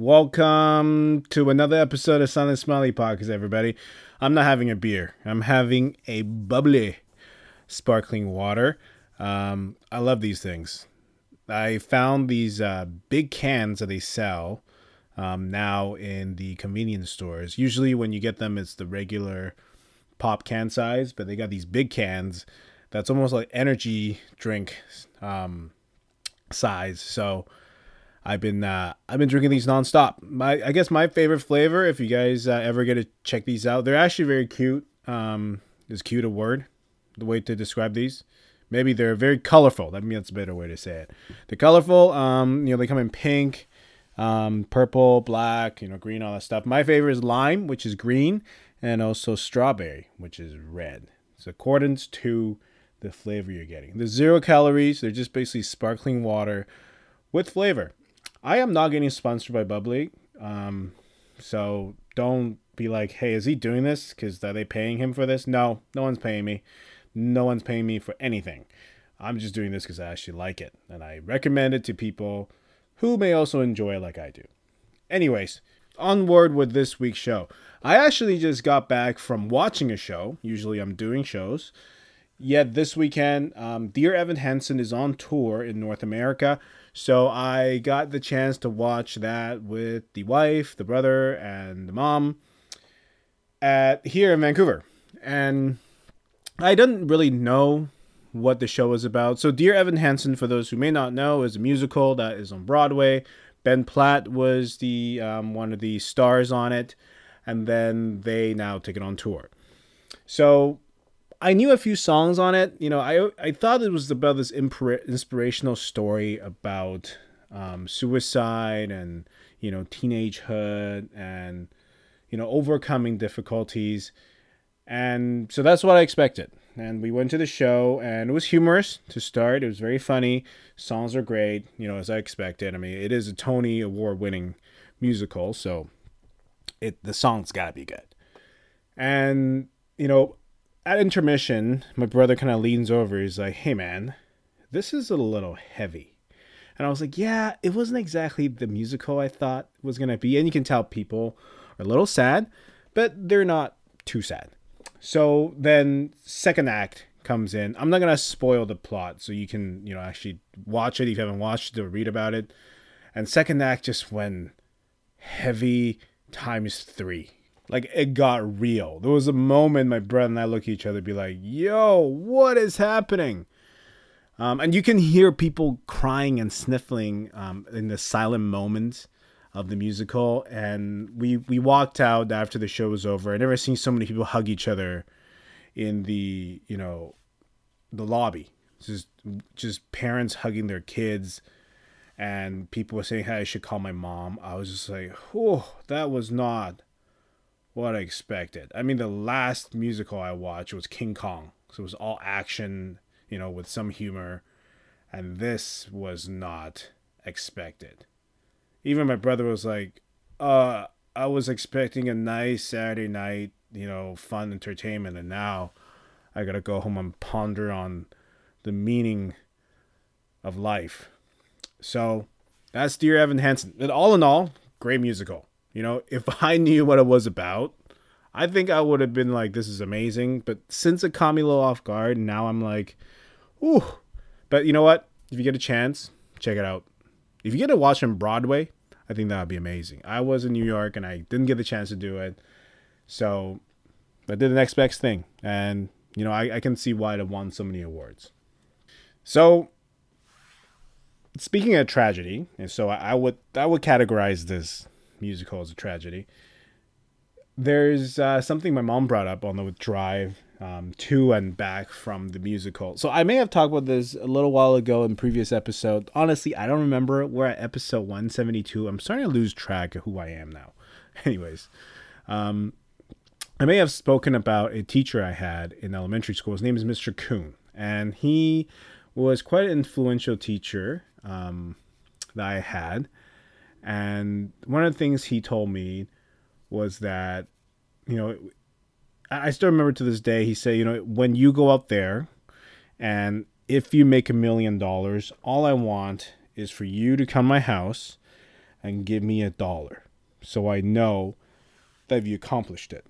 Welcome to another episode of of Smiley Podcast, everybody. I'm not having a beer. I'm having a bubbly sparkling water. Um, I love these things. I found these uh, big cans that they sell um, now in the convenience stores. Usually, when you get them, it's the regular pop can size, but they got these big cans that's almost like energy drink um, size. So I've been uh, I've been drinking these nonstop. My I guess my favorite flavor, if you guys uh, ever get to check these out, they're actually very cute. Um, is cute a word? The way to describe these? Maybe they're very colorful. I mean, that's a better way to say it. They're colorful. Um, you know, they come in pink, um, purple, black, you know, green, all that stuff. My favorite is lime, which is green, and also strawberry, which is red. It's accordance to the flavor you're getting. The zero calories. They're just basically sparkling water with flavor. I am not getting sponsored by bubly, um, so don't be like, "Hey, is he doing this? Because are they paying him for this?" No, no one's paying me. No one's paying me for anything. I'm just doing this because I actually like it, and I recommend it to people who may also enjoy it like I do. Anyways, onward with this week's show. I actually just got back from watching a show. Usually, I'm doing shows. Yet this weekend, um, Dear Evan Hansen is on tour in North America. So I got the chance to watch that with the wife, the brother, and the mom at here in Vancouver. And I didn't really know what the show was about. So Dear Evan Hansen, for those who may not know, is a musical that is on Broadway. Ben Platt was the um, one of the stars on it, and then they now take it on tour. So I knew a few songs on it. You know, I I thought it was about this inspirational story about um, suicide and you know teenagehood and you know overcoming difficulties, and so that's what I expected. And we went to the show, and it was humorous to start. It was very funny. Songs are great, you know, as I expected. I mean, it is a Tony Award-winning musical, so it the songs gotta be good. And you know, at intermission, my brother kind of leans over. He's like, "Hey, man, this is a little heavy." And I was like, "Yeah, it wasn't exactly the musical I thought was gonna be." And you can tell people are a little sad, but they're not too sad. So then, second act comes in. I'm not gonna spoil the plot, so you can you know actually watch it if you haven't watched it or read about it. And second act just went heavy times three like it got real. There was a moment my brother and I look at each other, be like, "Yo, what is happening?" Um, and you can hear people crying and sniffling um, in the silent moments of the musical. And we we walked out after the show was over. I never seen so many people hug each other in the you know the lobby. Just just parents hugging their kids, and people were saying, "Hey, I should call my mom." I was just like, "Oh, that was not." What I expected. I mean, the last musical I watched was King Kong, so it was all action, you know, with some humor, and this was not expected. Even my brother was like, "Uh, I was expecting a nice Saturday night, you know, fun entertainment, and now I gotta go home and ponder on the meaning of life." So that's Dear Evan Hansen. And all in all, great musical. You know, if I knew what it was about, I think I would have been like, this is amazing. But since it caught me a little off guard, now I'm like, ooh. But you know what? If you get a chance, check it out. If you get to watch on Broadway, I think that would be amazing. I was in New York and I didn't get the chance to do it. So I did the next best thing. And, you know, I, I can see why it won so many awards. So speaking of tragedy, and so I, I would I would categorize this musical is a tragedy. There's uh, something my mom brought up on the drive um, to and back from the musical. So I may have talked about this a little while ago in previous episode. Honestly, I don't remember. We're at episode 172. I'm starting to lose track of who I am now. Anyways, um, I may have spoken about a teacher I had in elementary school. His name is Mr. Kuhn, and he was quite an influential teacher um, that I had. And one of the things he told me was that, you know, I still remember to this day, he said, you know, when you go out there and if you make a million dollars, all I want is for you to come to my house and give me a dollar so I know that you accomplished it.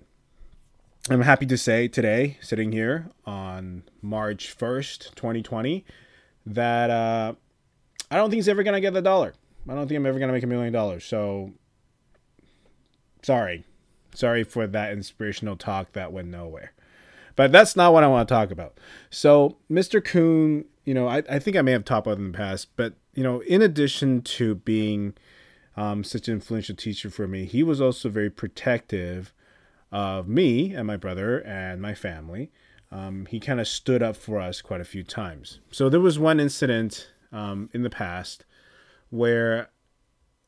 I'm happy to say today, sitting here on March 1st, 2020, that uh, I don't think he's ever going to get the dollar. I don't think I'm ever going to make a million dollars. So, sorry. Sorry for that inspirational talk that went nowhere. But that's not what I want to talk about. So, Mr. Kuhn, you know, I, I think I may have talked about in the past, but, you know, in addition to being um, such an influential teacher for me, he was also very protective of me and my brother and my family. Um, he kind of stood up for us quite a few times. So, there was one incident um, in the past where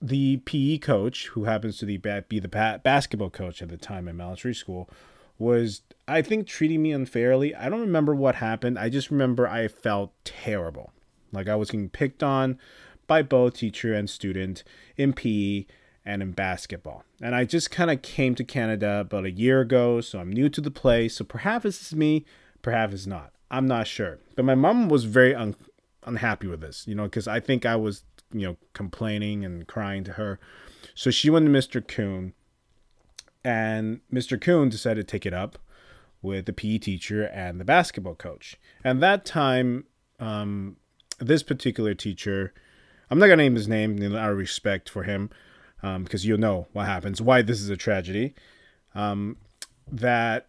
the PE coach, who happens to be, the basketball coach at the time in elementary school, was I think treating me unfairly. I don't remember what happened. I just remember I felt terrible, like I was getting picked on by both teacher and student in PE and in basketball. And I just kind of came to Canada about a year ago, so I'm new to the place. So perhaps it's me, perhaps it's not. I'm not sure. But my mom was very un- unhappy with this, you know, because I think I was you know, complaining and crying to her. So she went to Mr. Kuhn, and Mr. Kuhn decided to take it up with the PE teacher and the basketball coach. And that time, um, this particular teacher, I'm not gonna name his name in our respect for him, because um, you'll know what happens, why this is a tragedy. Um, that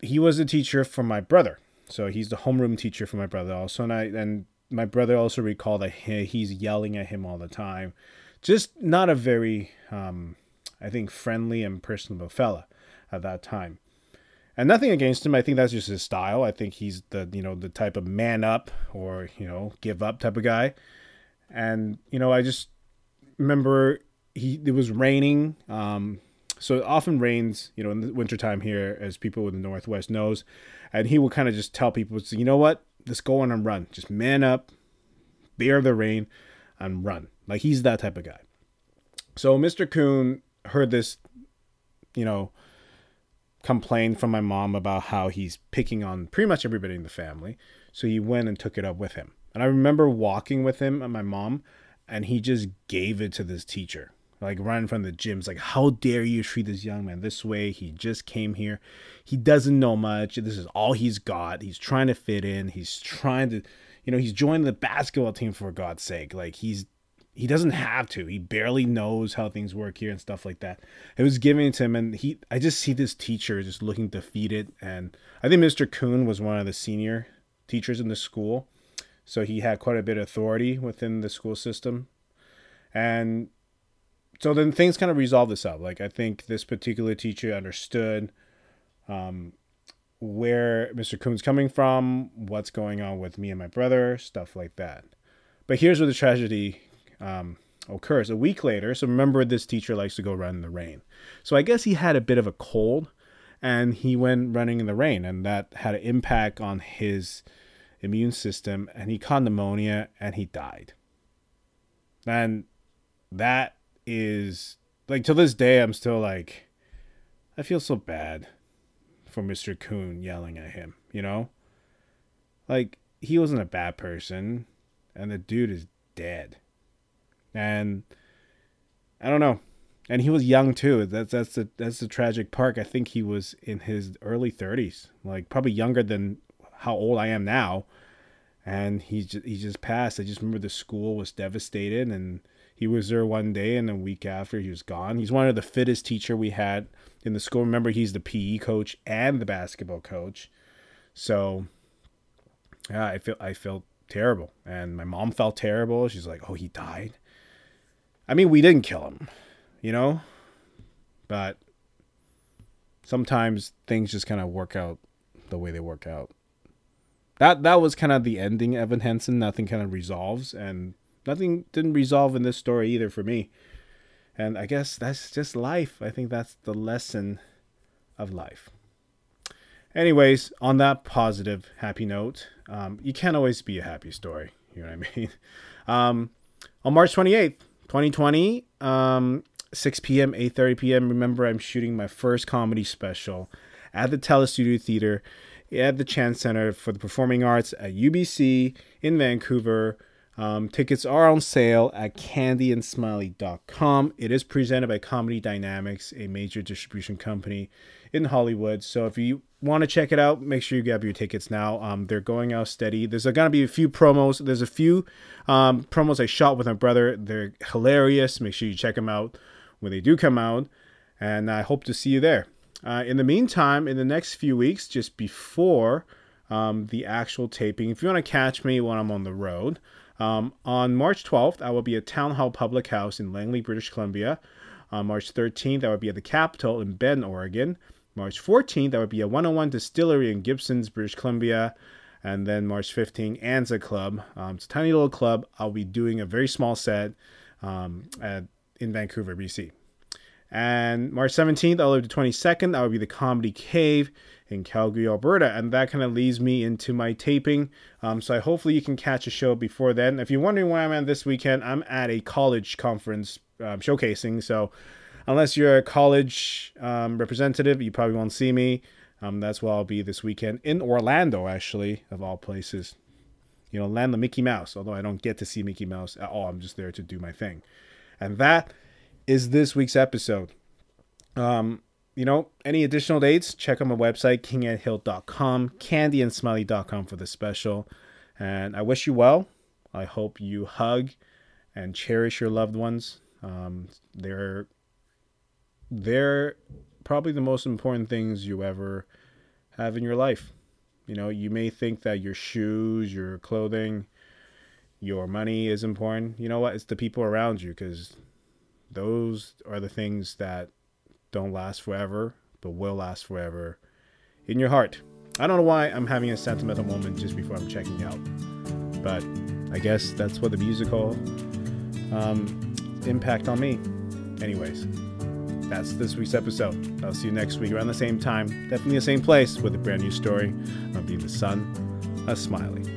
he was a teacher for my brother, so he's the homeroom teacher for my brother also, and I and my brother also recalled that he's yelling at him all the time. Just not a very, um, I think, friendly and personable fella at that time. And nothing against him. I think that's just his style. I think he's the you know the type of man up or you know give up type of guy. And you know I just remember he it was raining. Um, so it often rains, you know, in the wintertime here, as people in the Northwest knows. And he will kind of just tell people, you know what, let's go on and run. Just man up, bear the rain, and run. Like he's that type of guy. So Mr. Kuhn heard this, you know, complain from my mom about how he's picking on pretty much everybody in the family. So he went and took it up with him. And I remember walking with him and my mom, and he just gave it to this teacher like running from the gyms like how dare you treat this young man this way? He just came here. He doesn't know much. This is all he's got. He's trying to fit in. He's trying to you know he's joined the basketball team for god's sake. Like he's he doesn't have to. He barely knows how things work here and stuff like that. It was given to him and he i just see this teacher just looking defeated. And i think mr kuhn was one of the senior teachers in the school. So he had quite a bit of authority within the school system. And so then things kind of resolve this out. Like I think this particular teacher understood um, where Mr. Kuhn's coming from, what's going on with me and my brother, stuff like that. But here's where the tragedy um, occurs. A week later, so remember this teacher likes to go run in the rain. So I guess he had a bit of a cold and he went running in the rain and that had an impact on his immune system and he caught pneumonia and he died. And that is like to this day I'm still like I feel so bad for Mr. Kuhn yelling at him, you know? Like he wasn't a bad person and the dude is dead. And I don't know. And he was young too. That's that's the that's the tragic part. I think he was in his early 30s, like probably younger than how old I am now. And he just, he just passed. I just remember the school was devastated and he was there one day and a week after he was gone. He's one of the fittest teacher we had in the school. Remember, he's the PE coach and the basketball coach. So yeah, I feel I felt terrible. And my mom felt terrible. She's like, Oh, he died. I mean, we didn't kill him, you know? But sometimes things just kind of work out the way they work out. That that was kind of the ending. Evan Hansen, nothing kind of resolves, and nothing didn't resolve in this story either for me. And I guess that's just life. I think that's the lesson of life. Anyways, on that positive, happy note, um, you can't always be a happy story. You know what I mean? Um, on March 28th, 2020, um, 6 p.m., 8.30 p.m., remember I'm shooting my first comedy special at the Telus Studio Theater at the Chan Center for the Performing Arts at UBC in Vancouver. Um, tickets are on sale at candyandsmiley.com. It is presented by Comedy Dynamics, a major distribution company in Hollywood. So if you want to check it out, make sure you grab your tickets now. Um, they're going out steady. There's going to be a few promos. There's a few um, promos I shot with my brother. They're hilarious. Make sure you check them out when they do come out. And I hope to see you there. Uh, in the meantime, in the next few weeks, just before um, the actual taping, if you want to catch me when I'm on the road, um, on March 12th, I will be at Town Hall Public House in Langley, British Columbia. On March 13th, I will be at the Capitol in Bend, Oregon. March 14th, I will be at 101 Distillery in Gibsons, British Columbia. And then March 15th, Anza Club. Um, it's a tiny little club. I'll be doing a very small set um, at, in Vancouver, BC. And March 17th, all the 22nd, that will be the Comedy Cave in Calgary, Alberta. And that kind of leads me into my taping. Um, so I hopefully you can catch a show before then. If you're wondering where I'm at this weekend, I'm at a college conference um, showcasing. So unless you're a college um, representative, you probably won't see me. Um, that's where I'll be this weekend in Orlando, actually, of all places. You know, land the Mickey Mouse, although I don't get to see Mickey Mouse at all. I'm just there to do my thing. And that is this week's episode. Um, you know, any additional dates, check out my website, kingedhill.com, candyandsmiley.com for the special. And I wish you well. I hope you hug and cherish your loved ones. Um, they're they're probably the most important things you ever have in your life. You know, you may think that your shoes, your clothing, your money is important. You know what? It's the people around you because those are the things that don't last forever, but will last forever in your heart. I don't know why I'm having a sentimental moment just before I'm checking out, but I guess that's what the musical um, impact on me. Anyways, that's this week's episode. I'll see you next week around the same time, definitely the same place with a brand new story of being the son, a Smiley.